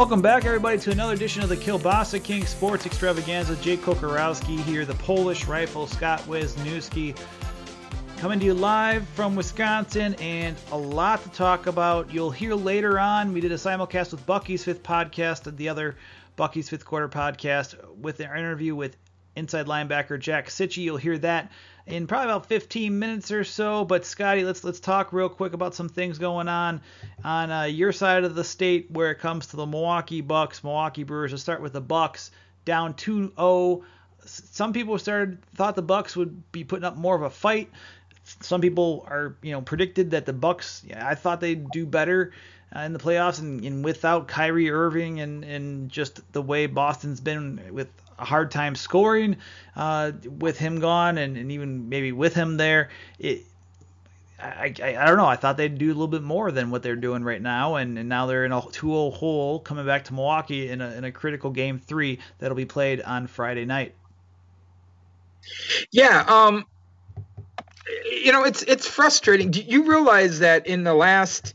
Welcome back, everybody, to another edition of the Kielbasa King Sports Extravaganza. Jake Kocorowski here, the Polish rifle, Scott Wisniewski, coming to you live from Wisconsin, and a lot to talk about. You'll hear later on, we did a simulcast with Bucky's Fifth Podcast, the other Bucky's Fifth Quarter Podcast, with an interview with inside linebacker Jack Cichy. You'll hear that in probably about 15 minutes or so. But Scotty, let's let's talk real quick about some things going on on uh, your side of the state where it comes to the Milwaukee Bucks, Milwaukee Brewers. Let's start with the Bucks down 2-0. Some people started thought the Bucks would be putting up more of a fight. Some people are you know predicted that the Bucks. Yeah, I thought they'd do better. Uh, in the playoffs and, and, without Kyrie Irving and, and just the way Boston's been with a hard time scoring uh, with him gone, and, and even maybe with him there. It, I, I, I, don't know. I thought they'd do a little bit more than what they're doing right now, and, and now they're in a 2-0 hole coming back to Milwaukee in a, in a critical game three that'll be played on Friday night. Yeah, um, you know it's it's frustrating. Do you realize that in the last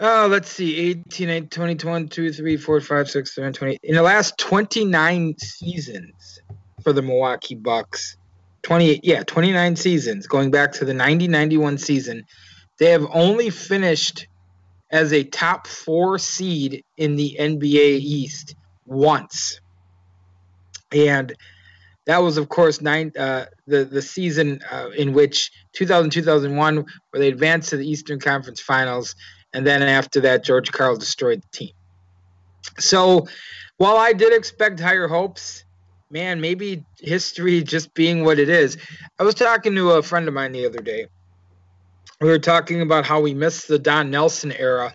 Oh, let's see. 18, 20, 21, 2, 3, 4, 5, 6, 7, 20. In the last 29 seasons for the Milwaukee Bucks, 28, yeah, 29 seasons, going back to the 90 91 season, they have only finished as a top four seed in the NBA East once. And that was, of course, nine, uh, the, the season uh, in which 2000 2001, where they advanced to the Eastern Conference Finals and then after that, George Karl destroyed the team. So while I did expect higher hopes, man, maybe history just being what it is. I was talking to a friend of mine the other day. We were talking about how we missed the Don Nelson era,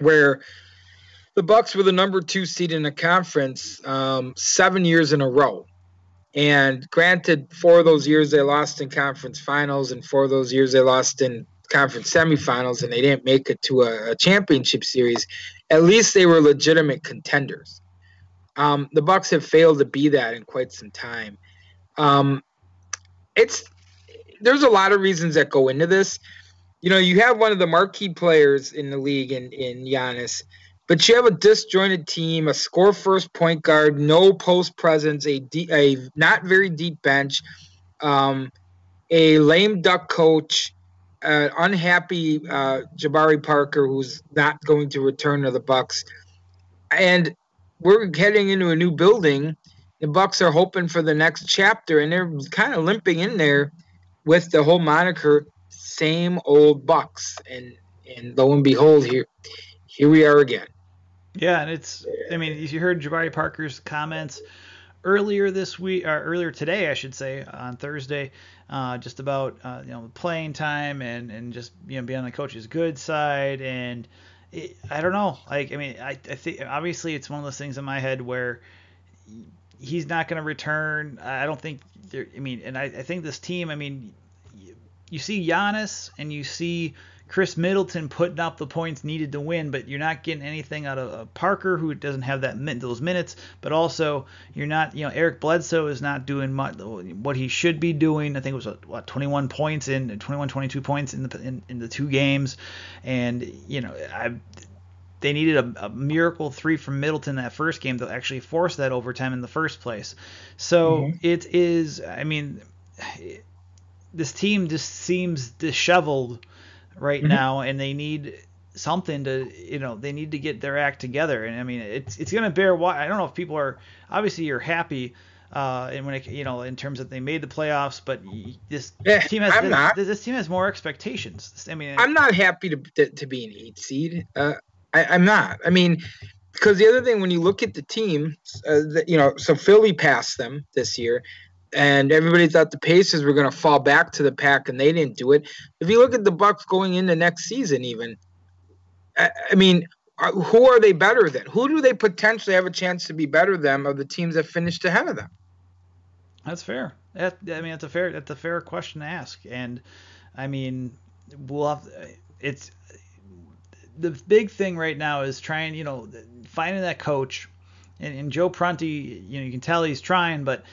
where the Bucks were the number two seed in the conference um, seven years in a row. And granted, four of those years they lost in conference finals, and four of those years they lost in conference semifinals and they didn't make it to a, a championship series, at least they were legitimate contenders. Um, the Bucks have failed to be that in quite some time. Um, it's there's a lot of reasons that go into this. You know, you have one of the marquee players in the league in in Giannis, but you have a disjointed team, a score first point guard, no post presence, a a not very deep bench, um, a lame duck coach, uh, unhappy uh, Jabari Parker, who's not going to return to the Bucks, and we're heading into a new building. The Bucks are hoping for the next chapter, and they're kind of limping in there with the whole moniker "same old Bucks," and and lo and behold, here here we are again. Yeah, and it's I mean, you heard Jabari Parker's comments earlier this week, or earlier today, I should say, on Thursday, uh, just about uh, you know playing time and and just you know being on the coach's good side. And it, I don't know. Like I mean I, I think obviously it's one of those things in my head where he's not going to return. I don't think I mean and I, I think this team I mean you, you see Giannis and you see Khris Middleton putting up the points needed to win, but you're not getting anything out of Parker, who doesn't have that those minutes. But also, you're not, you know, Eric Bledsoe is not doing much, what he should be doing. I think it was what 21 points in 21, 22 points in the in, in the two games, and you know, I they needed a, a, miracle three from Middleton that first game to actually force that overtime in the first place. So mm-hmm. it is, I mean, this team just seems disheveled right mm-hmm. now, and they need something to you know they need to get their act together. And I mean it's it's gonna bear. Why I don't know if people are obviously you're happy. Uh, and when it, you know, in terms that they made the playoffs, but this yeah, team has this, this, team has more expectations. I mean, I'm not happy to to, to be an eight seed. Uh, I, I'm not. I mean, because the other thing, when you look at the team, uh, the, you know, so Philly passed them this year and everybody thought the Pacers were going to fall back to the pack, and they didn't do it. If you look at the Bucks going into next season, even, I, I mean, uh, who are they better than? Who do they potentially have a chance to be better than of the teams that finished ahead of them? That's fair. That, I mean, that's a fair that's a fair question to ask, and I mean, we'll have it's the big thing right now is trying, you know, finding that coach. And, and Joe Prunty, you know, you can tell he's trying, but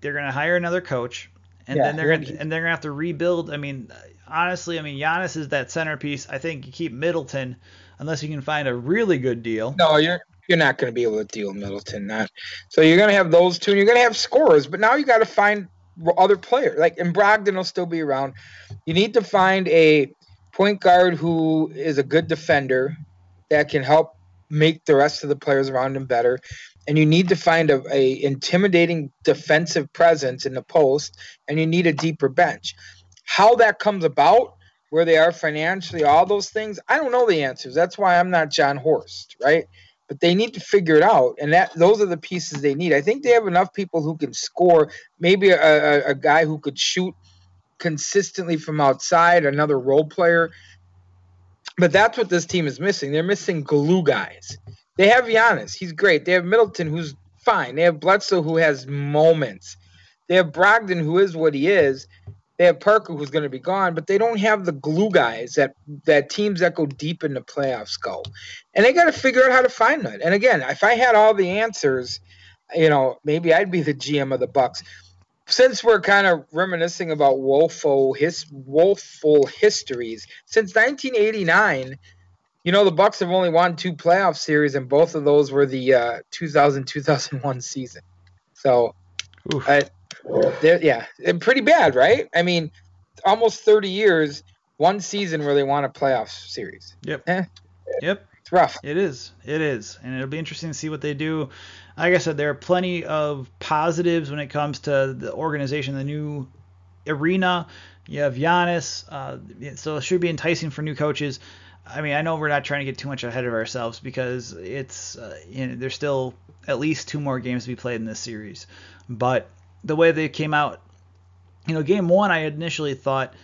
they're going to hire another coach, and yeah, then they're gonna, and they're going to have to rebuild. I mean, honestly, I mean Giannis is that centerpiece. I think you keep Middleton unless you can find a really good deal. No, you're you're not going to be able to deal Middleton that. So you're going to have those two, and you're going to have scores. But now you got to find other players. Like and Brogdon will still be around. You need to find a point guard who is a good defender that can help make the rest of the players around him better. And you need to find a, a intimidating defensive presence in the post, and you need a deeper bench. How that comes about, where they are financially, all those things, I don't know the answers. That's why I'm not Jon Horst, right? But they need to figure it out, and that those are the pieces they need. I think they have enough people who can score. Maybe a, a, a guy who could shoot consistently from outside, another role player. But that's what this team is missing. They're missing glue guys. They have Giannis. He's great. They have Middleton, who's fine. They have Bledsoe, who has moments. They have Brogdon, who is what he is. They have Parker, who's going to be gone, but they don't have the glue guys that that teams that go deep in the playoffs go, and they got to figure out how to find that. And again, if I had all the answers, you know, maybe I'd be the GM of the Bucks. Since we're kind of reminiscing about woeful his woeful histories, since 1989, you know the Bucks have only won two playoff series, and both of those were the uh, 2000-2001 season. So, I, yeah, pretty bad, right? I mean, almost 30 years, one season where they won a playoff series. Yep. Eh, yep. It's rough. It is. It is, and it'll be interesting to see what they do. Like I said, there are plenty of positives when it comes to the organization, the new arena. You have Giannis, uh, so it should be enticing for new coaches. I mean, I know we're not trying to get too much ahead of ourselves because it's uh, you know there's still at least two more games to be played in this series, but the way they came out, you know, game one, I initially thought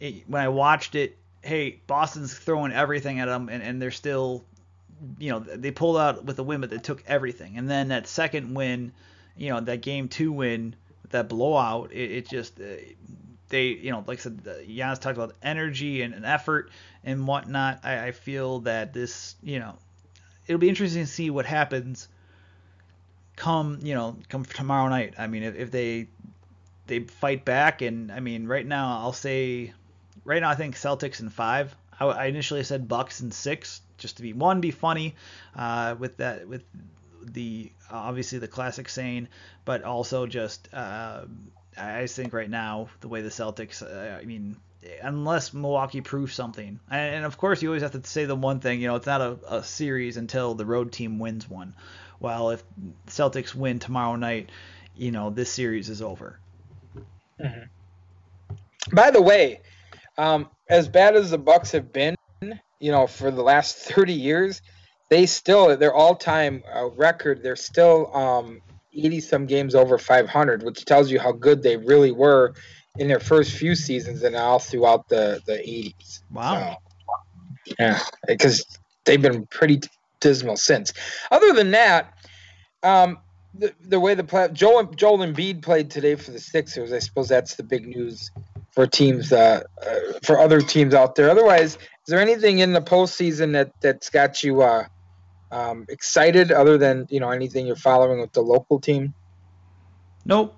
it, when I watched it, hey, Boston's throwing everything at them, and, and they're still, you know, they pulled out with a win, but they took everything. And then that second win, you know, that game two win, that blowout, it, it just, uh, they, you know, like I said, Giannis talked about energy and, and effort and whatnot. I, I feel that this, you know, it'll be interesting to see what happens come you know come tomorrow night. I mean, if, if they they fight back, and I mean, right now I'll say, right now I think Celtics in five. I, I initially said Bucks in six, just to be one, be funny, uh, with that with the obviously the classic saying, but also just uh, I think right now the way the Celtics, uh, I mean, unless Milwaukee proves something, and, of course you always have to say the one thing, you know, it's not a, a series until the road team wins one well, if Celtics win tomorrow night, you know, this series is over. Mm-hmm. By the way, um, as bad as the Bucks have been, you know, for the last 30 years, they still their all-time uh, record. They're still um, 80 some games over 500, which tells you how good they really were in their first few seasons and all throughout the the 80s. Wow. So, yeah, because they've been pretty dismal since. Other than that, um, the, the way the play, Joel Joel Embiid played today for the Sixers, I suppose that's the big news for teams uh, uh, for other teams out there. Otherwise, is there anything in the postseason that that's got you uh, um, excited other than you know anything you're following with the local team? Nope.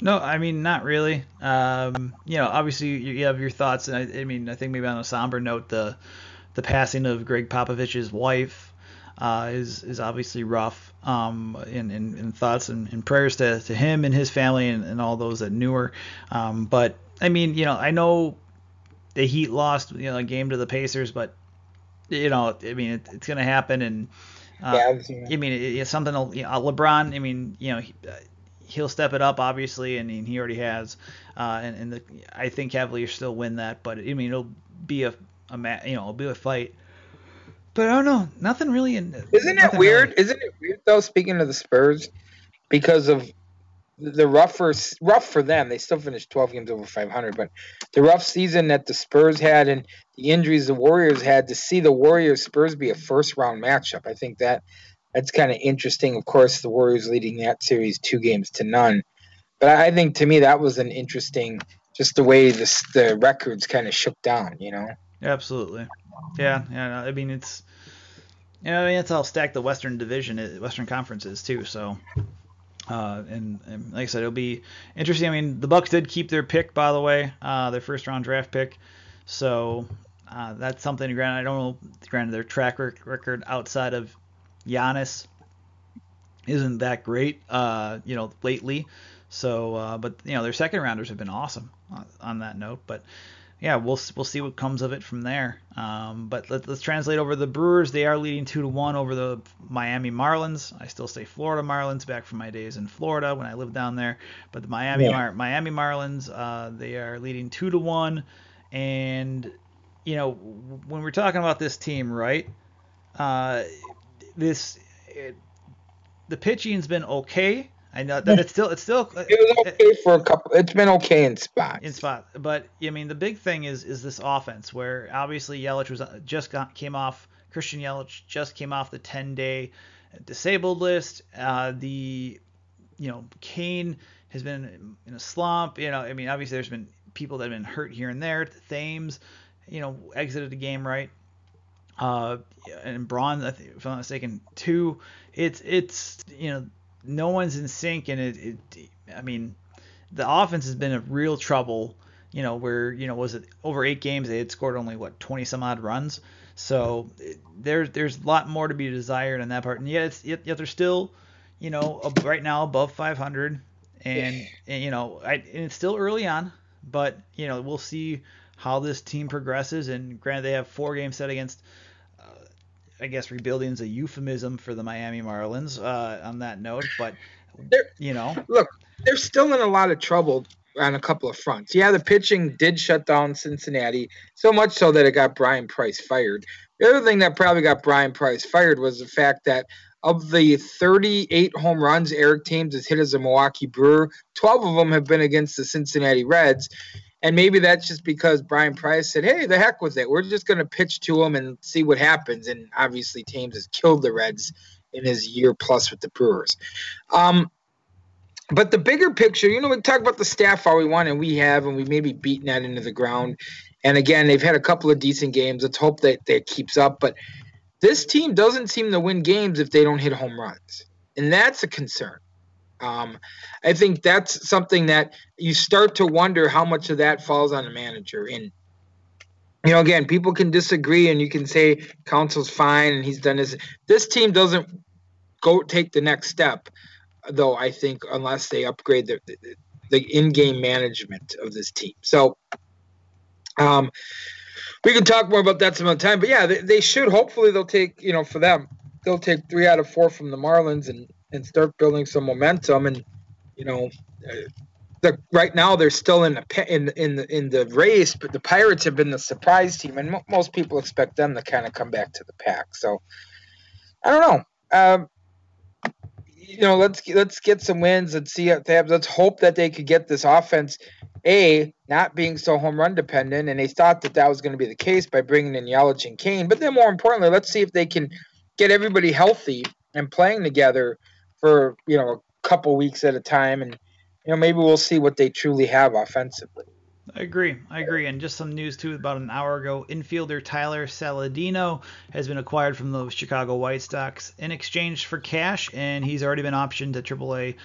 No, I mean not really. Um, you know, obviously you have your thoughts, and I, I mean I think maybe on a somber note, the the passing of Gregg Popovich's wife uh, is is obviously rough. Um, in, in, in thoughts and, and, prayers to, to him and his family and, and all those that knew her. Um, but I mean, you know, I know the Heat lost you know a game to the Pacers, but you know, I mean, it, it's gonna happen. And uh, yeah, I mean, it, it's something. You know, LeBron. I mean, you know. He, he'll step it up, obviously, and he already has. Uh, and, and the, I think Cavaliers still win that, but I mean it'll be a a ma- you know, it'll be a fight. But I don't know, nothing really. In, Isn't it weird? Really. Isn't it weird though? Speaking of the Spurs, because of the rougher rough for them, they still finished 12 games over 500. But the rough season that the Spurs had and the injuries the Warriors had, to see the Warriors Spurs be a first round matchup, I think that that's kind of interesting. Of course, the Warriors leading that series two games to none. But I think to me that was an interesting, just the way this, the records kind of shook down, you know. Absolutely. Yeah, yeah. I mean, it's yeah, I mean, it's how stacked the Western Division, is, Western Conference is too. So, uh, and, and, like I said, it'll be interesting. I mean, the Bucks did keep their pick, by the way, uh, their first round draft pick. So, uh, that's something. Granted, I don't know. Granted, their track record outside of Giannis isn't that great, uh, you know, lately. So, uh, but you know, their second rounders have been awesome on, on, that note. But yeah, we'll we'll see what comes of it from there. Um, but let, us translate over the Brewers. They are leading two to one over the Miami Marlins. I still say Florida Marlins, back from my days in Florida when I lived down there. But the Miami yeah. Mar- Miami Marlins, uh, they are leading two to one, and you know when we're talking about this team, right? Uh, this it, the pitching's been okay. I know that it's still it's still it was okay for a couple. It's been okay in spots. In spot, but I mean the big thing is is this offense where obviously Yelich was uh, just got, came off Christian Yelich just came off the 10 day disabled list. Uh, the you know Cain has been in a slump. You know I mean obviously there's been people that have been hurt here and there. Thames you know exited the game right. Uh, and Braun, I think if I'm not mistaken, two. It's it's you know no one's in sync, and it, it I mean, the offense has been a real trouble. You know, where you know was it over eight games they had scored only what 20 some odd runs. So there's there's a lot more to be desired in that part, and yet it's yet, yet they're still, you know, right now above 500, and, and you know, I, and it's still early on, but you know we'll see how this team progresses. And granted, they have four games set against I guess rebuilding is a euphemism for the Miami Marlins uh, on that note, but they're, you know, look, they're still in a lot of trouble on a couple of fronts. Yeah, the pitching did shut down Cincinnati so much so that it got Bryan Price fired. The other thing that probably got Bryan Price fired was the fact that of the 38 home runs Eric Thames has hit as a Milwaukee Brewer, 12 of them have been against the Cincinnati Reds. And maybe that's just because Bryan Price said, hey, the heck with it. We're just going to pitch to him and see what happens. And obviously, Thames has killed the Reds in his year plus with the Brewers. Um, but the bigger picture, you know, we talk about the staff all we want, and we have, and we maybe beaten that into the ground. And again, they've had a couple of decent games. Let's hope that that keeps up. But this team doesn't seem to win games if they don't hit home runs, and that's a concern. Um, I think that's something that you start to wonder how much of that falls on the manager. And you know, again, people can disagree, and you can say Counsell's fine and he's done this. This team doesn't go take the next step, though. I think unless they upgrade the the, the in-game management of this team. So, um, we can talk more about that some other time. But yeah, they, they should. Hopefully, they'll take you know for them, they'll take three out of four from the Marlins and and start building some momentum. And you know, the, right now they're still in the in in the, in the race, but the Pirates have been the surprise team, and most people expect them to kind of come back to the pack. So I don't know. Um, you know, let's let's get some wins and see if they have. Let's hope that they could get this offense a not being so home run dependent, and they thought that that was going to be the case by bringing in Yelich and Cain. But then more importantly, let's see if they can get everybody healthy and playing together for you know a couple weeks at a time, and you know maybe we'll see what they truly have offensively. I agree. I agree. And just some news too. About an hour ago, infielder Tyler Saladino has been acquired from the Chicago White Sox in exchange for cash, and he's already been optioned to AAA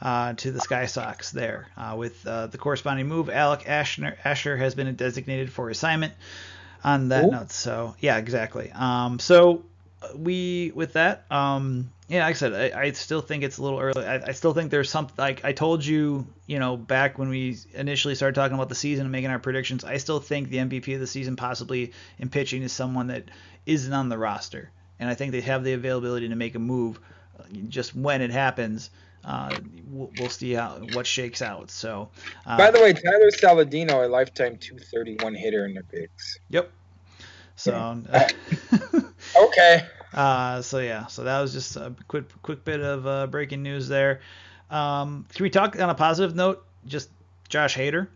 uh, to the Sky Sox there. Uh, with uh, the corresponding move, Alec Asher, Asher has been designated for assignment on that Ooh. note. So yeah, exactly. Um, so we with that, um, yeah, like I said, I, I, still think it's a little early. I, I, still think there's something like I told you, you know, back when we initially started talking about the season and making our predictions. I still think the MVP of the season, possibly in pitching, is someone that isn't on the roster, and I think they have the availability to make a move. Uh, just when it happens, uh, we'll, we'll, see how what shakes out. So, uh, by the way, Tyler Saladino, a lifetime 231 hitter in the bigs. Yep. So. okay. Uh, so yeah, so that was just a quick quick bit of uh, breaking news there. Um, can we talk on a positive note? Just Josh Hader.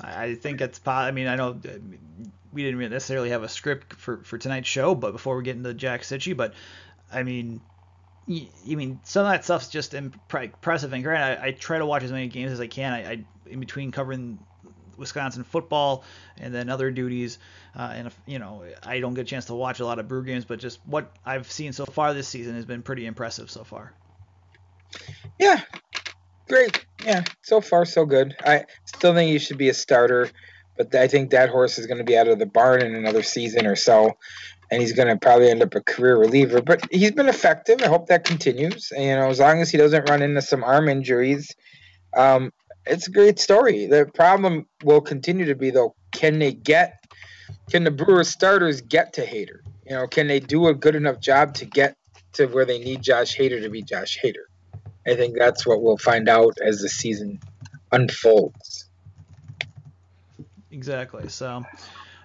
I, think it's. I mean, I know uh, we didn't necessarily have a script for for tonight's show, but before we get into Jack Cichy, but I mean, you, mean some of that stuff's just impressive. And granted, I, I, try to watch as many games as I can. I, I in between covering Wisconsin football and then other duties. Uh, and if, you know, I don't get a chance to watch a lot of Brew games, but just what I've seen so far this season has been pretty impressive so far. Yeah, great. Yeah, so far so good. I still think he should be a starter. but I think that horse is going to be out of the barn in another season or so, and he's going to probably end up a career reliever. But he's been effective. I hope that continues. And, you know, as long as he doesn't run into some arm injuries, um, it's a great story. The problem will continue to be though, can they get, can the Brewers starters get to Hader? You know, can they do a good enough job to get to where they need Josh Hader to be Josh Hader? I think that's what we'll find out as the season unfolds. Exactly. So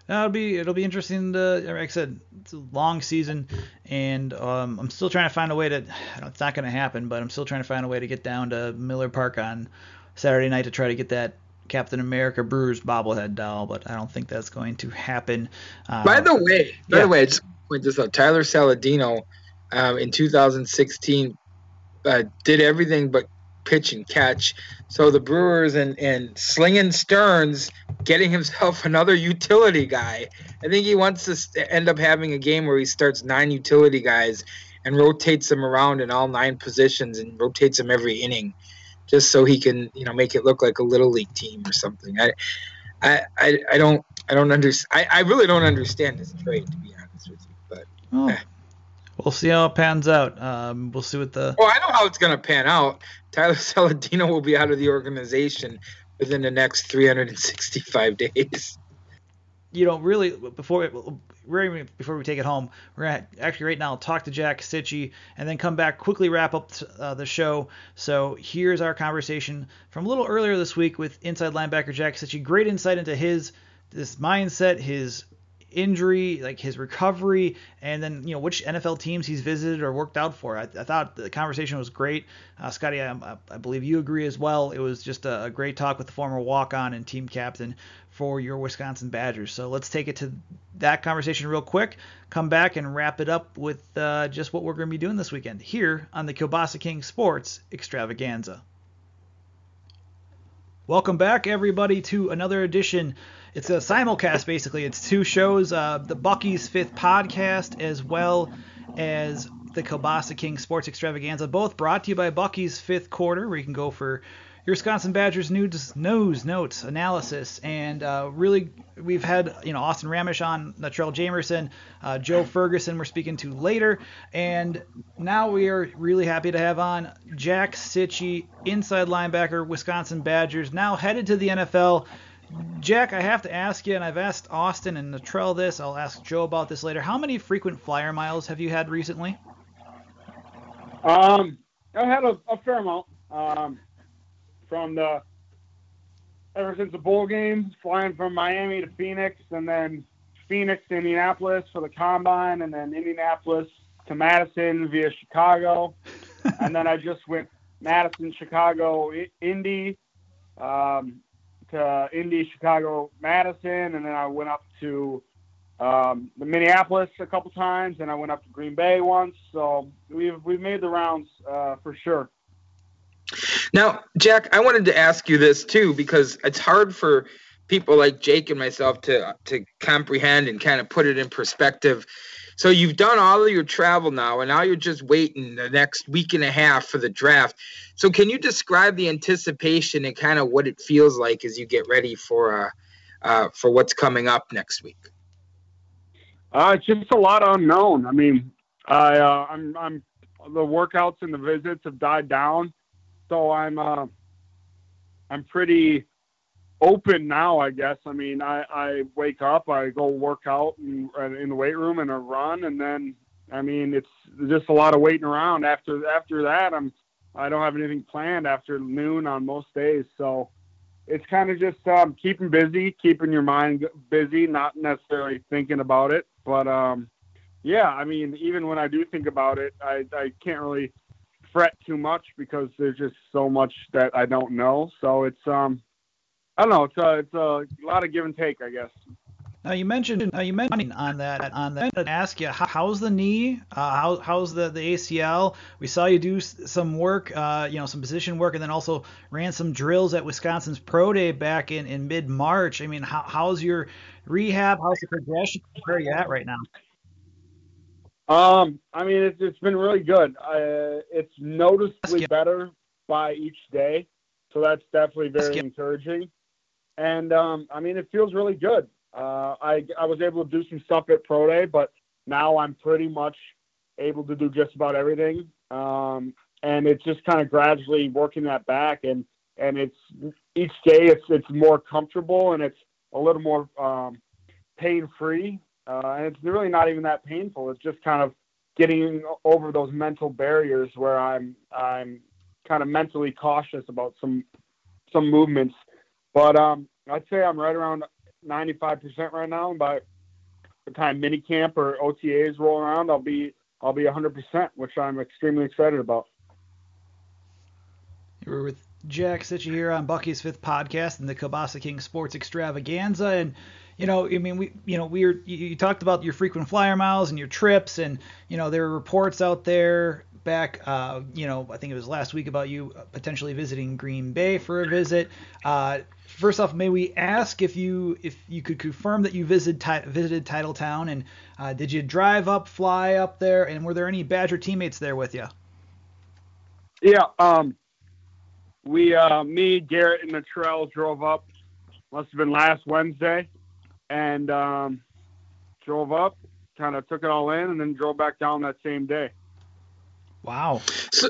it'll be it'll be interesting to like I said it's a long season and um, I'm still trying to find a way to it's not going to happen but I'm still trying to find a way to get down to Miller Park on Saturday night to try to get that Captain America Brewers bobblehead doll but I don't think that's going to happen. Uh, by the way, by yeah. the way, I just point this out. Tyler Saladino um, in 2016 uh, did everything but pitch and catch. So the Brewers and, and slinging Stearns getting himself another utility guy. I think he wants to end up having a game where he starts nine utility guys and rotates them around in all nine positions and rotates them every inning, just so he can you know make it look like a little league team or something. I I I, I don't I don't understand. I, I really don't understand this trade to be honest with you, but. Oh. Eh. We'll see how it pans out. Um, we'll see what the. Well, I know how it's going to pan out. Tyler Saladino will be out of the organization within the next 365 days. You know, really, before really before we take it home, we're gonna actually right now talk to Jack Cichy and then come back quickly wrap up uh, the show. So here's our conversation from a little earlier this week with inside linebacker Jack Cichy. Great insight into his this mindset, his injury, like his recovery, and then you know which NFL teams he's visited or worked out for. I, I thought the conversation was great. Uh, Scotty, I, I, believe you agree as well. It was just a, a great talk with the former walk-on and team captain for your Wisconsin Badgers. So let's take it to that conversation real quick. Come back and wrap it up with uh, just what we're going to be doing this weekend here on the Kielbasa King Sports Extravaganza. Welcome back, everybody, to another edition it's a simulcast basically. It's two shows, uh, the Bucky's Fifth podcast as well as the Kielbasa King Sports Extravaganza, both brought to you by Bucky's Fifth Quarter, where you can go for your Wisconsin Badgers news, nose notes, analysis, and uh, really we've had you know Austin Ramesh on, Natrell Jamerson, uh, Joe Ferguson we're speaking to later, and now we are really happy to have on Jack Cichy, inside linebacker, Wisconsin Badgers, now headed to the NFL. Jack, I have to ask you, and I've asked Austin and Latrell this. I'll ask Joe about this later. How many frequent flyer miles have you had recently? Um, I had a, a fair amount. Um, from the ever since the bowl game, flying from Miami to Phoenix, and then Phoenix to Indianapolis for the combine, and then Indianapolis to Madison via Chicago, and then I just went Madison, Chicago, Indy. Um, to Indy, Chicago, Madison, and then I went up to um, the Minneapolis a couple times, and I went up to Green Bay once. So we've we've made the rounds uh, for sure. Now, Jack, I wanted to ask you this too because it's hard for people like Jake and myself to to comprehend and kind of put it in perspective. So you've done all of your travel now, and now you're just waiting the next week and a half for the draft. So can you describe the anticipation and kind of what it feels like as you get ready for uh, uh, for what's coming up next week? Uh, it's just a lot unknown. I mean, I uh, I'm I'm the workouts and the visits have died down, so I'm uh, I'm pretty open now, I guess. I mean, I, I wake up, I go work out in, in the weight room and a run, and then I mean, it's just a lot of waiting around. After after that, I'm I don't have anything planned after noon on most days, so it's kind of just um, keeping busy, keeping your mind busy, not necessarily thinking about it. But um, yeah, I mean, even when I do think about it, I, I can't really fret too much because there's just so much that I don't know. So it's um, I don't know. It's a, it's a lot of give and take, I guess. Now you mentioned now you mentioned on that on that. I ask you how, how's the knee? Uh, how, how's the, the ACL? We saw you do some work, uh, you know, some position work, and then also ran some drills at Wisconsin's Pro Day back in, in mid March. I mean, how, how's your rehab? How's the progression? Where are you at right now? Um, I mean, it's, it's been really good. Uh, it's noticeably better by each day, so that's definitely very encouraging. and um, I mean, it feels really good. Uh, I I was able to do some stuff at pro day, but now I'm pretty much able to do just about everything. Um, and it's just kind of gradually working that back, and and it's each day it's it's more comfortable and it's a little more um, pain free, uh, and it's really not even that painful. It's just kind of getting over those mental barriers where I'm I'm kind of mentally cautious about some some movements. But um, I'd say I'm right around 95% right now. And by the time minicamp or OTAs roll around, I'll be I'll be 100%, which I'm extremely excited about. We're with Jack Cichy here on Bucky's Fifth Podcast and the Kielbasa King Sports Extravaganza, and you know, I mean, we, you know, we were, you, you talked about your frequent flyer miles and your trips, and you know, there were reports out there back, uh, you know, I think it was last week about you potentially visiting Green Bay for a visit. Uh, first off, may we ask if you if you could confirm that you visited visited Titletown, and uh, did you drive up, fly up there, and were there any Badger teammates there with you? Yeah, um, we, uh, me, Garrett, and the drove up. Must have been last Wednesday, and um, drove up, kind of took it all in, and then drove back down that same day. Wow. So,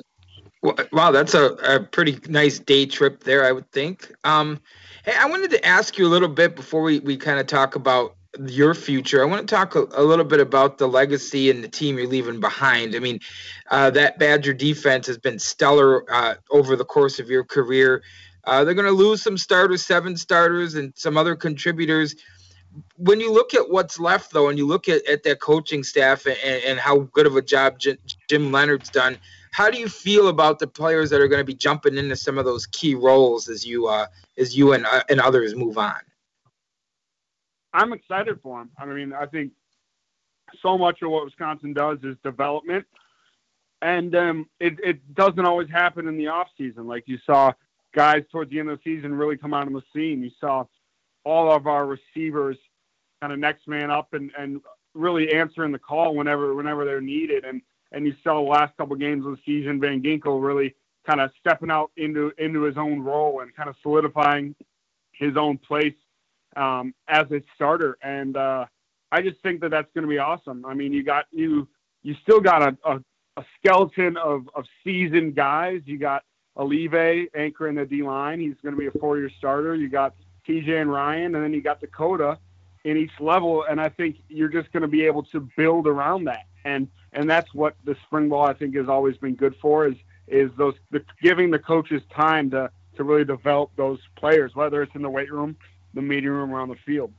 wow, that's a, a pretty nice day trip there, I would think. Um, hey, I wanted to ask you a little bit before we, we kind of talk about your future. I want to talk a, a, little bit about the legacy and the team you're leaving behind. I mean, uh, that Badger defense has been stellar uh, over the course of your career. Uh, they're going to lose some starters, seven starters, and some other contributors. When you look at what's left, though, and you look at, at that coaching staff and, and how good of a job Jim, Jim Leonhard's done, how do you feel about the players that are going to be jumping into some of those key roles as you uh, as you and, uh, and others move on? I'm excited for them. I mean, I think so much of what Wisconsin does is development, and um, it, it doesn't always happen in the off season. Like you saw guys towards the end of the season really come out on the scene. You saw all of our receivers kind of next man up and, and really answering the call whenever whenever they're needed. And and you saw the last couple of games of the season, Van Ginkel really kind of stepping out into into his own role and kind of solidifying his own place um, as a starter. And uh, I just think that that's going to be awesome. I mean, you got you you still got a, a, a skeleton of, of seasoned guys. You got Olive anchoring the D line. He's going to be a four year starter. You got TJ and Ryan, and then you got Dakota in each level. And I think you're just going to be able to build around that. And and that's what the spring ball I think has always been good for is is those the, giving the coaches time to to really develop those players, whether it's in the weight room the meeting room or on the field.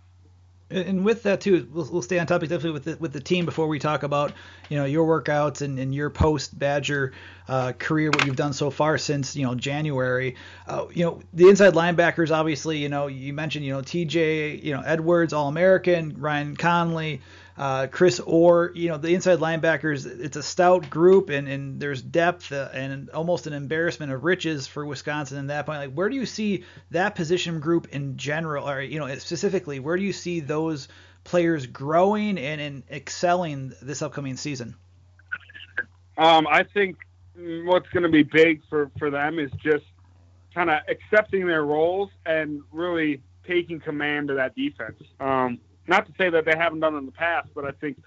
And with that too, we'll, we'll stay on topic definitely with the, with the team before we talk about you know your workouts and, and your post Badger uh, career, what you've done so far since you know January. Uh, you know the inside linebackers, obviously, you know you mentioned you know T.J. you know Edwards, All American, Ryan Connelly, uh, Chris Orr, you know, the inside linebackers, it's a stout group and, and there's depth uh, and almost an embarrassment of riches for Wisconsin in that point. Like, where do you see that position group in general, or, you know, specifically, where do you see those players growing and, and excelling this upcoming season? Um, I think what's going to be big for, for them is just kind of accepting their roles and really taking command of that defense. Um, not to say that they haven't done it in the past, but I think,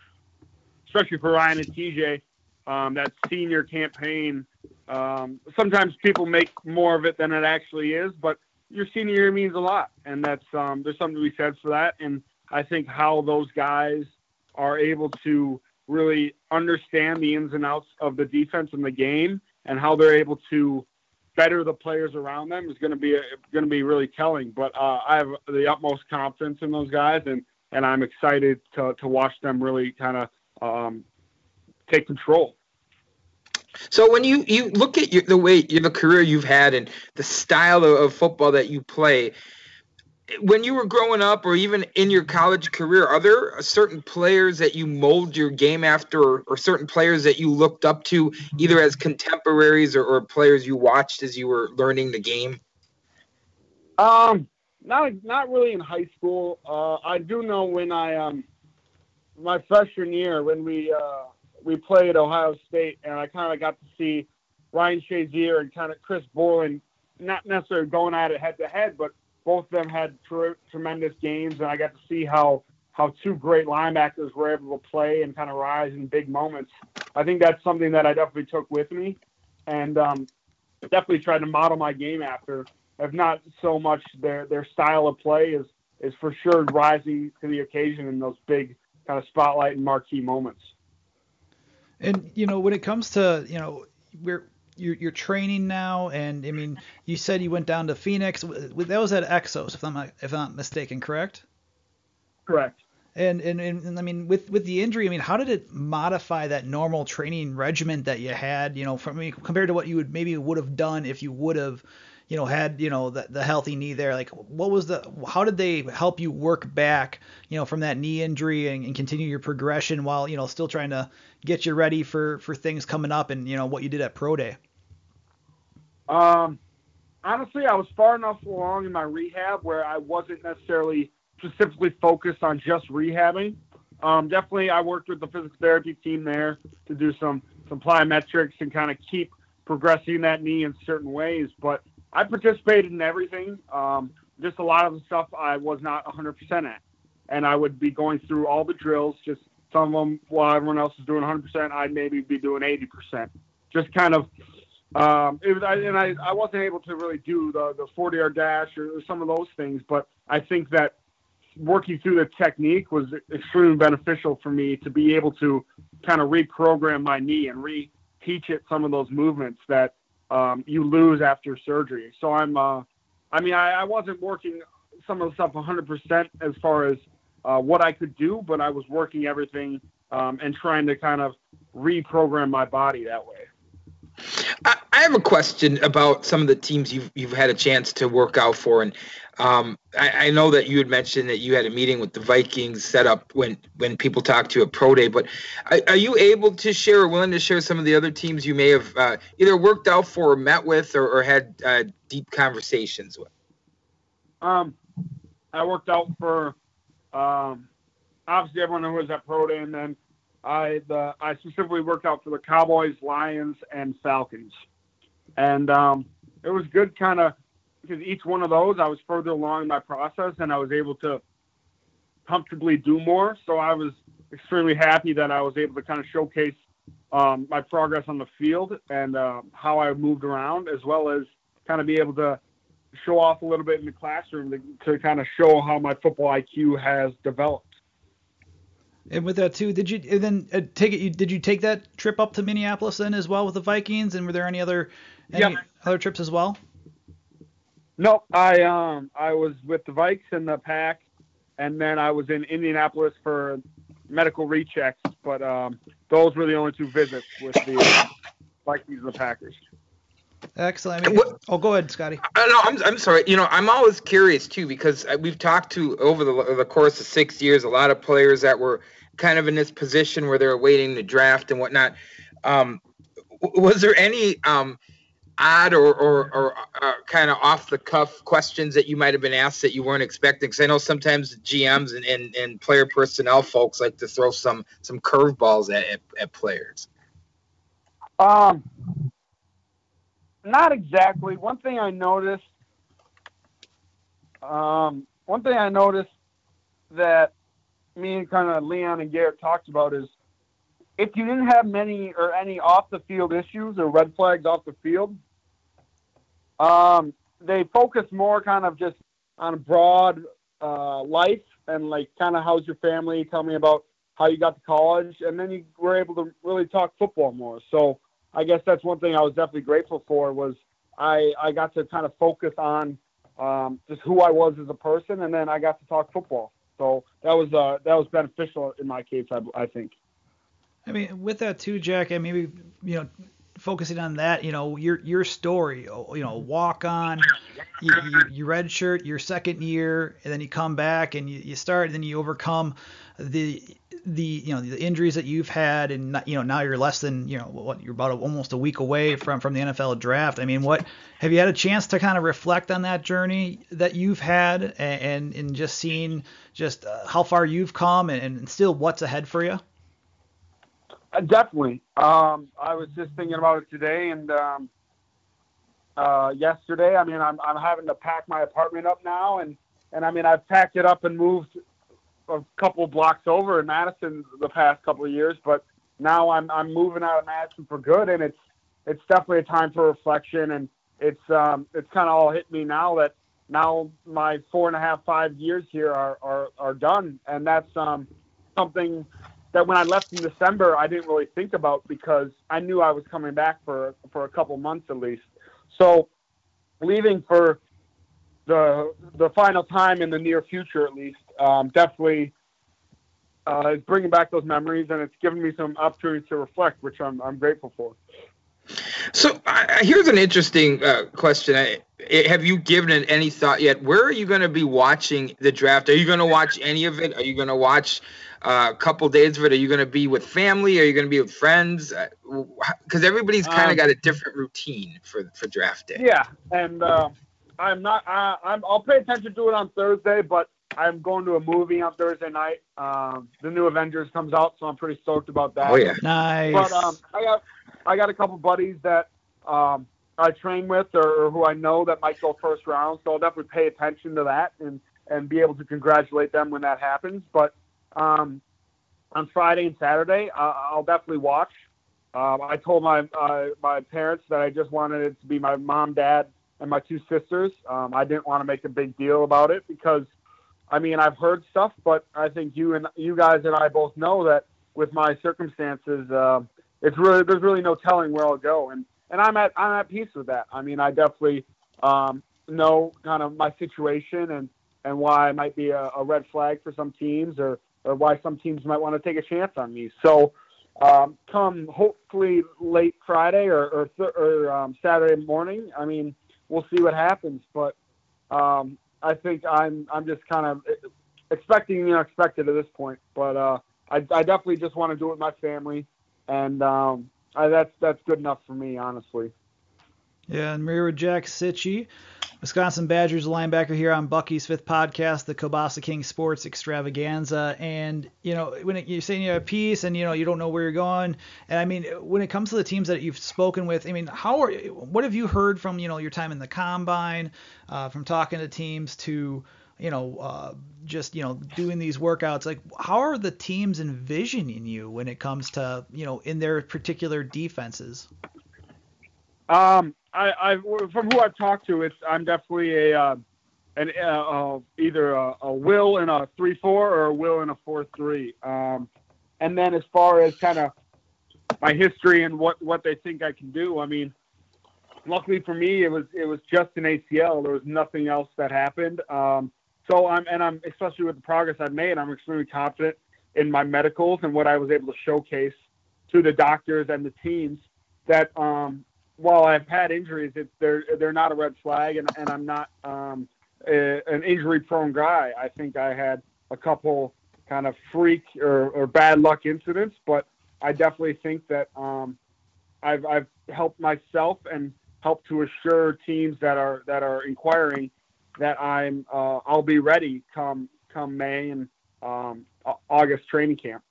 especially for Ryan and TJ, um, that senior campaign, um, sometimes people make more of it than it actually is, but your senior year means a lot, and that's um, there's something to be said for that. And I think how those guys are able to really understand the ins and outs of the defense and the game, and how they're able to better the players around them is going to be going to be really telling. But uh, I have the utmost confidence in those guys, and and I'm excited to, to watch them really kind of um, take control. So when you, you look at your, the way the career you've had and the style of, of football that you play, when you were growing up or even in your college career, are there certain players that you mold your game after or, or certain players that you looked up to either as contemporaries or, or, players you watched as you were learning the game? Um, not not really in high school. Uh, I do know when I um my freshman year when we uh, we played Ohio State and I kind of got to see Ryan Shazier and kind of Chris Borland, not necessarily going at it head to head, but both of them had tr- tremendous games, and I got to see how how two great linebackers were able to play and kind of rise in big moments. I think that's something that I definitely took with me, and um, definitely tried to model my game after. If not so much their their style of play is is for sure rising to the occasion in those big kind of spotlight and marquee moments. And you know, when it comes to you know, we're you're, you're training now, and I mean, you said you went down to Phoenix. That was at Exos, if I'm not, if I'm not mistaken, correct? Correct. And, and, and, and I mean, with, with the injury, I mean, how did it modify that normal training regimen that you had, you know, from I mean, compared to what you would maybe would have done if you would have, you know, had, you know, the, the healthy knee there? Like, what was the, how did they help you work back, you know, from that knee injury and, and continue your progression while, you know, still trying to get you ready for, for things coming up and, you know, what you did at Pro Day? Um, honestly, I was far enough along in my rehab where I wasn't necessarily specifically focused on just rehabbing. Um, definitely, I worked with the physical therapy team there to do some some plyometrics and kind of keep progressing that knee in certain ways. But I participated in everything. Um, just a lot of the stuff I was not 100% at, and I would be going through all the drills. Just some of them while everyone else is doing 100%, I'd maybe be doing 80%. Just kind of um, it was, I, and I, I wasn't able to really do the, the 40 yard dash or, or some of those things, but I think that working through the technique was extremely beneficial for me to be able to kind of reprogram my knee and re-teach it some of those movements that um, you lose after surgery. So I'm, uh, I mean, I, I wasn't working some of the stuff 100% as far as uh, what I could do, but I was working everything um, and trying to kind of reprogram my body that way. I, have a question about some of the teams you've you've had a chance to work out for, and um, I, I, know that you had mentioned that you had a meeting with the Vikings set up when when people talked to you at Pro Day. But are, are you able to share or willing to share some of the other teams you may have uh, either worked out for, or met with, or, or had uh, deep conversations with? Um, I worked out for um, obviously everyone who was at Pro Day, and then I the I specifically worked out for the Cowboys, Lions, and Falcons, and um, it was good kind of because each one of those I was further along in my process and I was able to comfortably do more. So I was extremely happy that I was able to kind of showcase um, my progress on the field and uh, how I moved around, as well as kind of be able to show off a little bit in the classroom to, to kind of show how my football IQ has developed. And with that too, did you then uh, take it? You, did you take that trip up to Minneapolis then as well with the Vikings? And were there any other any yep. other trips as well? No, I um I was with the Vikes and the Pack, and then I was in Indianapolis for medical rechecks. But um, those were the only two visits with the Vikings and the Packers. Excellent. I mean, what, oh, go ahead, Scotty. Uh, no, I'm, I'm sorry. You know, I'm always curious too because uh, we've talked to over the, the course of six years a lot of players that were kind of in this position where they're waiting to draft and whatnot. Um, was there any um, odd or, or, or uh, kind of off the cuff questions that you might have been asked that you weren't expecting? Because I know sometimes GMs and, and, and, player personnel folks like to throw some some curveballs at, at, at players. Um, not exactly. One thing I noticed, um, one thing I noticed that me and kind of Leon and Garrett talked about is if you didn't have many or any off the field issues or red flags off the field, um, they focus more kind of just on broad uh, life and like kind of how's your family? Tell me about how you got to college, and then you were able to really talk football more. So I guess that's one thing I was definitely grateful for was I I got to kind of focus on um, just who I was as a person, and then I got to talk football. So that was uh, that was beneficial in my case, I, I think. I mean, with that too, Jack, and maybe you know, focusing on that, you know, your your story, you know, walk on, you, you, you redshirt your second year, and then you come back and you, you start, and then you overcome the the you know the injuries that you've had, and you know now you're less than you know what you're about almost a week away from from the NFL draft. I mean, what have you had a chance to kind of reflect on that journey that you've had, and and, and just seeing just uh, how far you've come, and, and still what's ahead for you? Uh, definitely. Um, I was just thinking about it today, and um, uh, yesterday. I mean, I'm I'm having to pack my apartment up now, and and I mean, I've packed it up and moved a couple blocks over in Madison the past couple of years, but now I'm I'm moving out of Madison for good, and it's it's definitely a time for reflection, and it's um it's kind of all hit me now that now my four and a half five years here are are, are done, and that's um something that when I left in December I didn't really think about because I knew I was coming back for for a couple months at least. So leaving for the the final time in the near future at least um, definitely uh, is bringing back those memories and it's given me some opportunity to reflect, which I'm I'm grateful for. So uh, here's an interesting uh, question. I, have you given it any thought yet? Where are you going to be watching the draft? Are you going to watch any of it? Are you going to watch uh, a couple days of it? Are you going to be with family? Are you going to be with friends? Because uh, everybody's kind of um, got a different routine for for draft day. Yeah, and uh, I'm not. I'm. I'll pay attention to it on Thursday, but I'm going to a movie on Thursday night. Um, the new Avengers comes out, so I'm pretty stoked about that. Oh yeah, nice. But um, I got I got a couple buddies that um, I train with or, or who I know that might go first round, so I'll definitely pay attention to that and and be able to congratulate them when that happens. But um, on Friday and Saturday, uh, I'll definitely watch. Um, I told my uh, my parents that I just wanted it to be my mom, dad, and my two sisters. Um, I didn't want to make a big deal about it because, I mean, I've heard stuff, but I think you and you guys and I both know that with my circumstances, uh, it's really there's really no telling where I'll go, and and I'm at I'm at peace with that. I mean, I definitely um, know kind of my situation and and why I might be a, a red flag for some teams or or why some teams might want to take a chance on me. So. Um, come hopefully late Friday or or, th- or um, Saturday morning. I mean, we'll see what happens. But um, I think I'm I'm just kind of expecting the unexpected at this point. But uh, I, I definitely just want to do it with my family, and um, I, that's that's good enough for me, honestly. Yeah, and we're with Jack Cichy, Wisconsin Badgers linebacker here on Bucky's fifth podcast, the Kielbasa King Sports Extravaganza. And you know, when it, you're saying you have a peace, and you know you don't know where you're going, and I mean, when it comes to the teams that you've spoken with, I mean, how are what have you heard from you know your time in the combine, uh, from talking to teams to you know, uh, just you know, doing these workouts. Like, how are the teams envisioning you when it comes to you know in their particular defenses? Um, I, I from who I've talked to, it's I'm definitely a uh, an uh, uh, either a, a, will in a three four or a will in a four three. Um, and then as far as kind of my history and what what they think I can do, I mean, luckily for me, it was it was just an ACL. There was nothing else that happened. Um, so I'm and I'm especially with the progress I've made, I'm extremely confident in my medicals and what I was able to showcase to the doctors and the teams that um, while I've had injuries, it, they're they're not a red flag, and, and I'm not um, a, an injury-prone guy. I think I had a couple kind of freak or, or bad luck incidents, but I definitely think that um, I've I've helped myself and helped to assure teams that are that are inquiring that I'm uh, I'll be ready come come May and um, August training camp.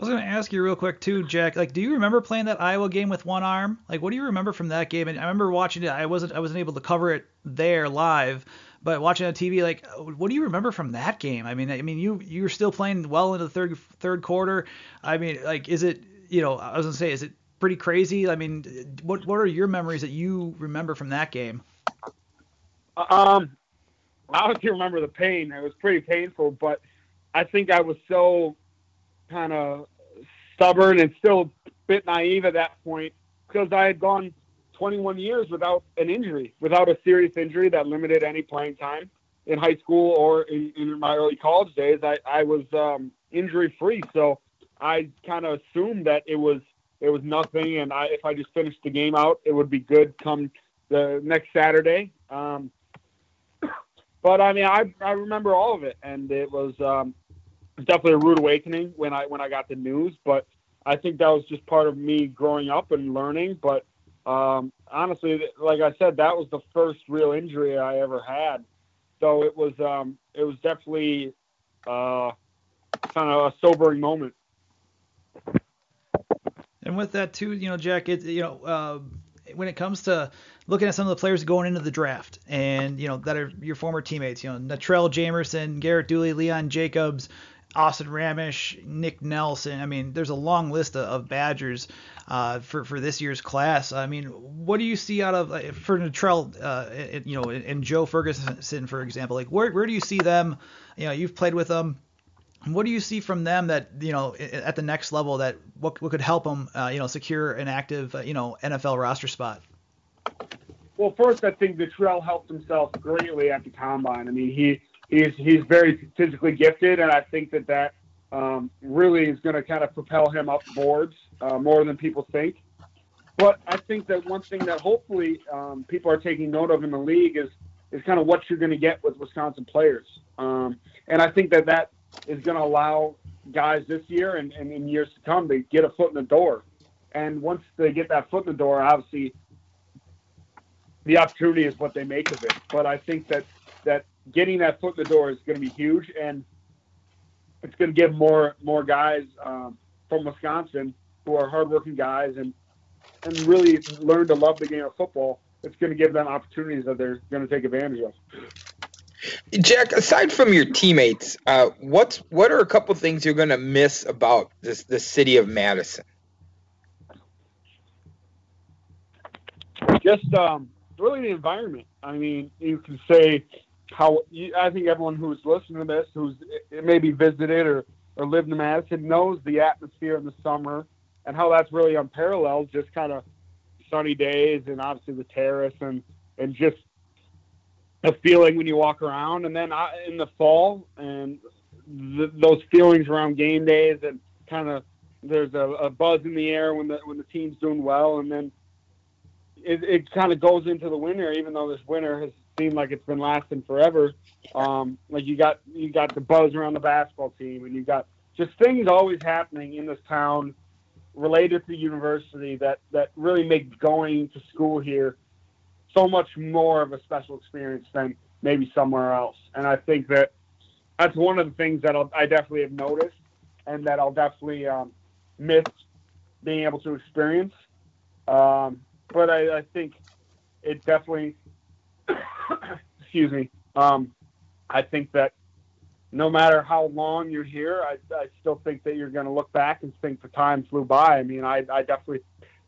I was going to ask you real quick too, Jack. Like, do you remember playing that Iowa game with one arm? Like, what do you remember from that game? And I remember watching it. I wasn't I wasn't able to cover it there live, but watching on TV, like, what do you remember from that game? I mean, I mean, you you were still playing well into the third third quarter. I mean, like, is it you know, I was gonna say, is it pretty crazy? I mean, what what are your memories that you remember from that game? Um, I honestly remember the pain. It was pretty painful, but I think I was so kind of stubborn and still a bit naive at that point because I had gone 21 years without an injury, without a serious injury that limited any playing time in high school or in, in my early college days. I, I was um, injury free, so I kind of assumed that it was it was nothing, and I, if I just finished the game out, it would be good come the next Saturday. Um, but I mean, I I remember all of it, and it was um, definitely a rude awakening when I when I got the news. But I think that was just part of me growing up and learning. But um, honestly, like I said, that was the first real injury I ever had. So it was um, it was definitely uh, kind of a sobering moment. And with that too, you know, Jack, it you know. Uh, when it comes to looking at some of the players going into the draft, and you know that are your former teammates, you know Natrell Jamerson, Garrett Dooley, Leon Jacobs, Austin Ramesh, Nick Nelson. I mean, there's a long list of, of Badgers uh, for for this year's class. I mean, what do you see out of for Natrell, uh, you know, and Joe Ferguson, for example? Like, where where do you see them? You know, you've played with them. What do you see from them that you know at the next level that what, what could help them, uh, you know, secure an active, uh, you know, NFL roster spot? Well, first, I think Natrell helped himself greatly at the combine. I mean, he he's he's very physically gifted, and I think that that um, really is going to kind of propel him up boards uh, more than people think. But I think that one thing that hopefully um, people are taking note of in the league is is kind of what you're going to get with Wisconsin players, um, and I think that that is going to allow guys this year and, and in years to come to get a foot in the door. And once they get that foot in the door, obviously the opportunity is what they make of it. But I think that that getting that foot in the door is going to be huge, and it's going to give more more guys um, from Wisconsin who are hardworking guys and and really learn to love the game of football. It's going to give them opportunities that they're going to take advantage of. Jack, aside from your teammates, uh, what's what are a couple things you're going to miss about this the city of Madison? Just um, really the environment. I mean, you can say how I think everyone who's listening to this, who's maybe visited or, or lived in Madison, knows the atmosphere in the summer and how that's really unparalleled. Just kind of sunny days and obviously the terrace and and just a feeling when you walk around. And then in the fall and the, those feelings around game days and kind of there's a, a buzz in the air when the when the team's doing well, and then it, it kind of goes into the winter, even though this winter has seemed like it's been lasting forever. Um, like you got you got the buzz around the basketball team, and you got just things always happening in this town related to the university that that really make going to school here so much more of a special experience than maybe somewhere else. And I think that that's one of the things that I'll, i definitely have noticed, and that I'll definitely um, miss being able to experience. Um, but I, I think it definitely, excuse me, um, I think that no matter how long you're here, I, I still think that you're going to look back and think the time flew by. I mean, I, I definitely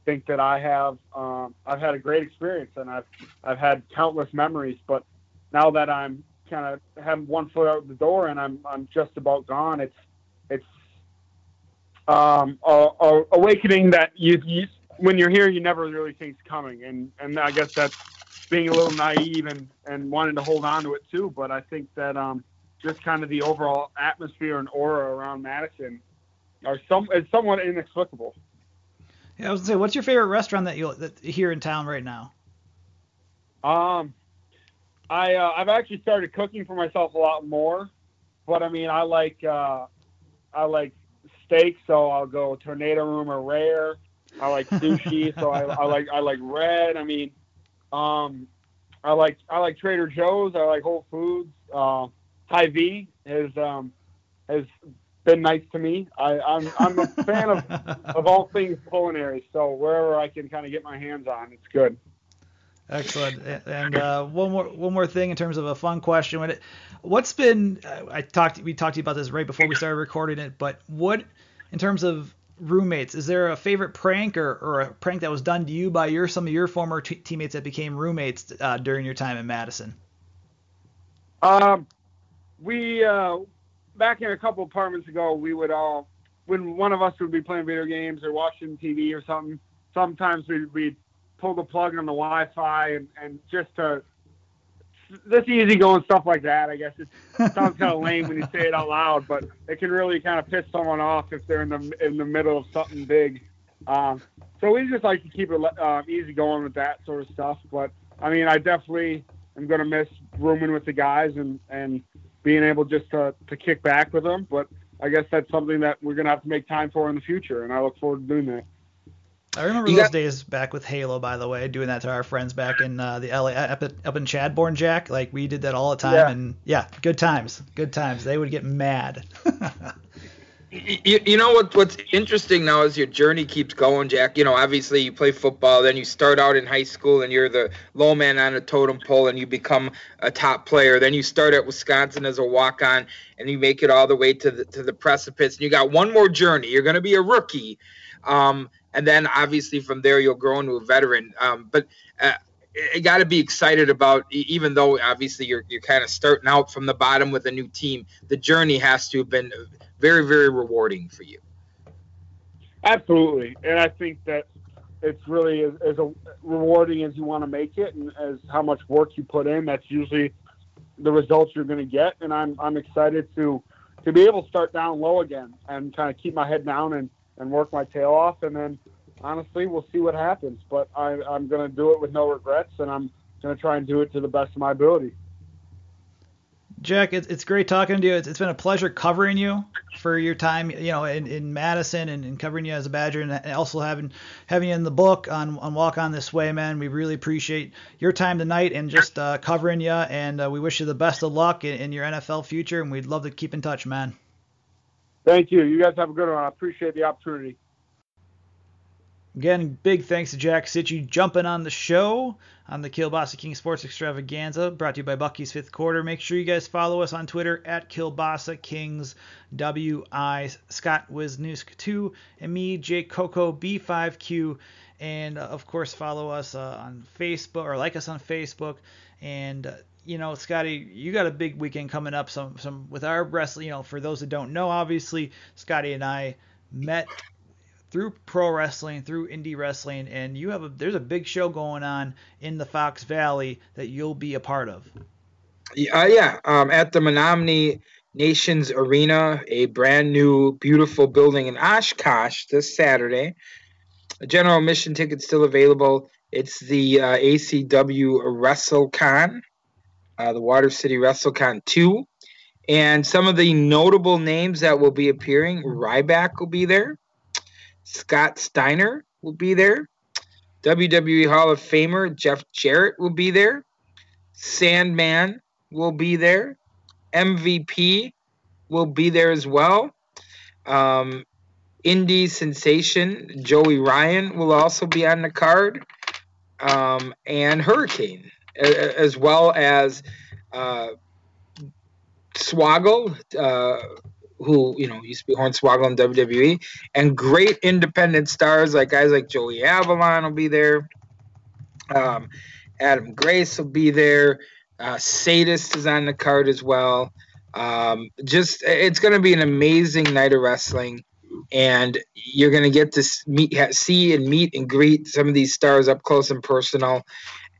think that I have um, I've had a great experience and I've I've had countless memories. But now that I'm kind of having one foot out the door and I'm I'm just about gone, it's it's um, a, a awakening that you, you when you're here, you never really think it's coming, and and I guess that's being a little naive and and wanting to hold on to it too. But I think that um, just kind of the overall atmosphere and aura around Madison are some is somewhat inexplicable. Yeah, I was gonna say, what's your favorite restaurant that you that here in town right now? Um, I uh, I've actually started cooking for myself a lot more, but I mean I like uh, I like steak, so I'll go Tornado Room or Rare. I like sushi, so I, I like I like red. I mean, um, I like I like Trader Joe's. I like Whole Foods. Uh, Hy-Vee has um, has been nice to me. I, I'm I'm a fan of of all things culinary. So wherever I can kind of get my hands on, it's good. Excellent. And uh, one more one more thing in terms of a fun question. When it, what's been I talked we talked to you about this right before we started recording it, but what in terms of roommates, is there a favorite prank or, or a prank that was done to you by your some of your former t- teammates that became roommates uh, during your time in Madison? Um, we uh, back in a couple apartments ago, we would all when one of us would be playing video games or watching TV or something. Sometimes we'd, we'd pull the plug on the Wi-Fi and, and just to this easy going stuff like that. I guess it sounds kind of lame when you say it out loud, but it can really kind of piss someone off if they're in the in the middle of something big. Um, so we just like to keep it uh, easy going with that sort of stuff. But I mean, I definitely am going to miss rooming with the guys and and being able just to to kick back with them. But I guess that's something that we're going to have to make time for in the future, and I look forward to doing that. I remember you those got, days back with Halo, by the way, doing that to our friends back in uh, the LA up, up in Chadbourne, Jack. Like we did that all the time, yeah. and yeah, good times, good times. They would get mad. You, you know what? What's interesting now is your journey keeps going, Jack. You know, obviously you play football, then you start out in high school, and you're the low man on a totem pole, and you become a top player. Then you start at Wisconsin as a walk-on, and you make it all the way to the to the precipice. And you got one more journey. You're going to be a rookie, um, and then obviously from there you'll grow into a veteran. Um, but uh, you got to be excited about even though obviously you're you're kind of starting out from the bottom with a new team the journey has to have been very very rewarding for you. Absolutely. And i think that it's really as, as rewarding as you want to make it and as how much work you put in that's usually the results you're going to get. And i'm i'm excited to to be able to start down low again and kind of keep my head down and and work my tail off and then honestly, we'll see what happens. But I, I'm going to do it with no regrets, and I'm going to try and do it to the best of my ability. Jack, it's, it's great talking to you. It's, it's been a pleasure covering you for your time, you know, in, in Madison and, and covering you as a Badger, and also having having you in the book on, on Walk On This Way, man. We really appreciate your time tonight and just uh, covering you, and uh, we wish you the best of luck in, in your NFL future, and we'd love to keep in touch, man. Thank you. You guys have a good one. I appreciate the opportunity. Again, big thanks to Jack Cichy jumping on the show on the Kielbasa King Sports Extravaganza, brought to you by Bucky's Fifth Quarter. Make sure you guys follow us on Twitter at Kielbasa Kings WI Scott Wisniewski 2 and me, Jake Coco B5Q. And uh, of course, follow us uh, on Facebook or like us on Facebook. And uh, you know, Scotty, you got a big weekend coming up. Some some with our wrestling. You know, for those that don't know, obviously, Scotty and I met through pro wrestling, through indie wrestling, and you have a there's a big show going on in the Fox Valley that you'll be a part of. Uh, yeah, um, at the Menominee Nations Arena, a brand new, beautiful building in Oshkosh this Saturday. General admission ticket still available. It's the uh, ACW WrestleCon, uh, the Water City WrestleCon 2. And some of the notable names that will be appearing, Ryback will be there. Scott Steiner will be there. WWE Hall of Famer Jeff Jarrett will be there. Sandman will be there. MVP will be there as well. Um, indie sensation Joey Ryan will also be on the card, um, and Hurricane, as well as uh, Swoggle, uh, who you know used to be Hornswoggle in WWE, and great independent stars like guys like Joey Avalon will be there. Um, Adam Grace will be there. Uh, Sadist is on the card as well. Um, just it's going to be an amazing night of wrestling, and you're going to get to meet, see, and meet and greet some of these stars up close and personal.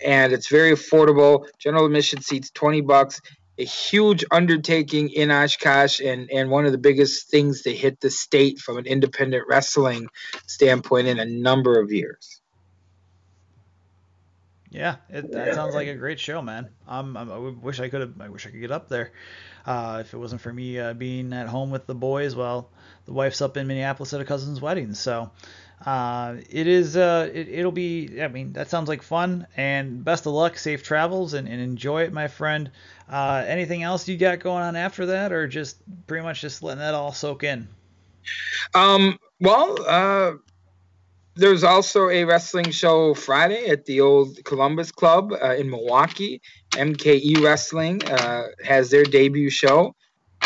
And it's very affordable. General admission seats twenty bucks a huge undertaking in Oshkosh and, and one of the biggest things to hit the state from an independent wrestling standpoint in a number of years. Yeah, it, that sounds like a great show, man. Um, I wish I could have. I wish I could get up there. Uh, if it wasn't for me uh, being at home with the boys well, the wife's up in Minneapolis at a cousin's wedding. So, uh, it is. Uh, it, will be. I mean, that sounds like fun. And best of luck, safe travels, and, and enjoy it, my friend. Uh, anything else you got going on after that, or just pretty much just letting that all soak in? Um. Well, uh, there's also a wrestling show Friday at the old Columbus Club uh, in Milwaukee. MKE Wrestling uh, has their debut show.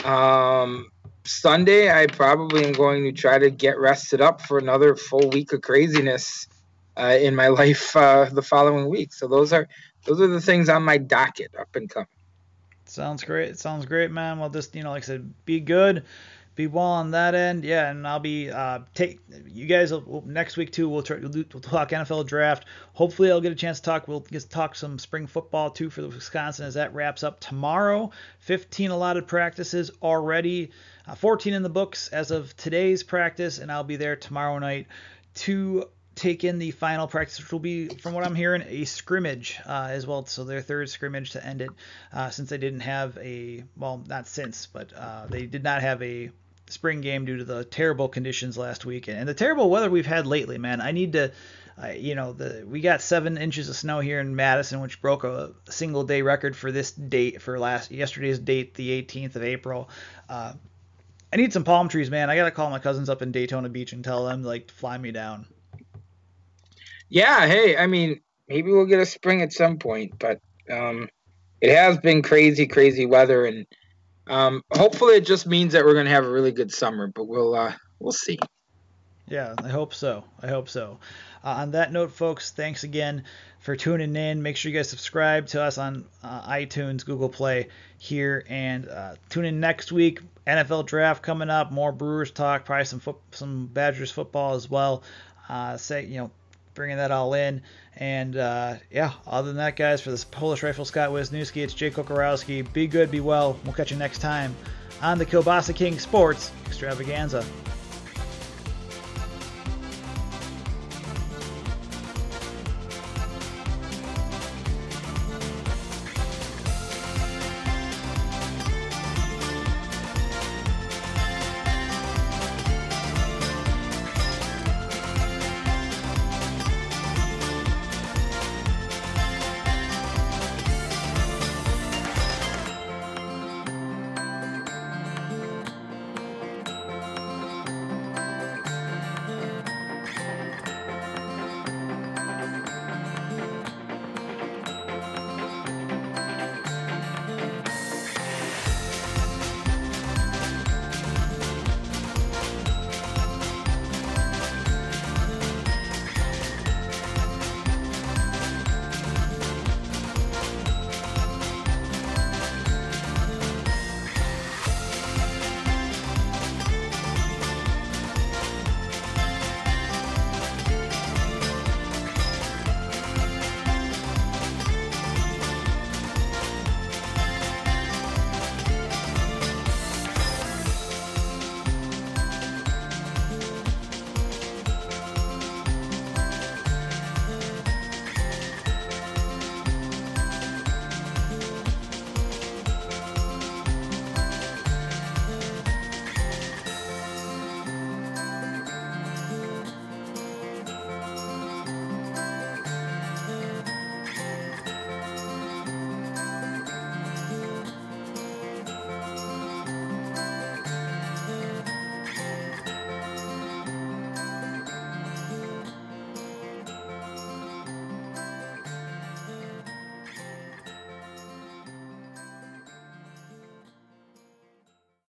Um, Sunday, I probably am going to try to get rested up for another full week of craziness uh, in my life uh, the following week. So those are those are the things on my docket up and coming. Sounds great. Sounds great, man. Well, just you know, like I said, be good, be well on that end. Yeah, and I'll be uh, take you guys will, next week too. We'll try we'll talk NFL draft. Hopefully, I'll get a chance to talk. We'll just talk some spring football too for the Wisconsin as that wraps up tomorrow. 15 allotted practices already. Uh, 14 in the books as of today's practice, and I'll be there tomorrow night to take in the final practice, which will be, from what I'm hearing, a scrimmage uh, as well. So their third scrimmage to end it, uh, since they didn't have a well, not since, but uh, they did not have a spring game due to the terrible conditions last week and the terrible weather we've had lately. Man, I need to. Uh, you know, the we got seven inches of snow here in Madison, which broke a single day record for this date for last yesterday's date, the 18th of April. I need some palm trees, man. I gotta call my cousins up in Daytona Beach and tell them like to fly me down. Yeah, hey, I mean, maybe we'll get a spring at some point, but um, it has been crazy, crazy weather, and um, hopefully it just means that we're gonna have a really good summer. But we'll uh, we'll see. Yeah, I hope so. I hope so. Uh, on that note, folks, thanks again for tuning in. Make sure you guys subscribe to us on uh, iTunes, Google Play here, and uh, tune in next week. NFL draft coming up, more Brewers talk, probably some some Badgers football as well. Uh, say you know, bringing that all in, and uh, yeah. Other than that, guys, for this Polish Rifle Scott Wisniewski, it's Jake Kocorowski. Be good, be well. We'll catch you next time on the Kielbasa King Sports Extravaganza.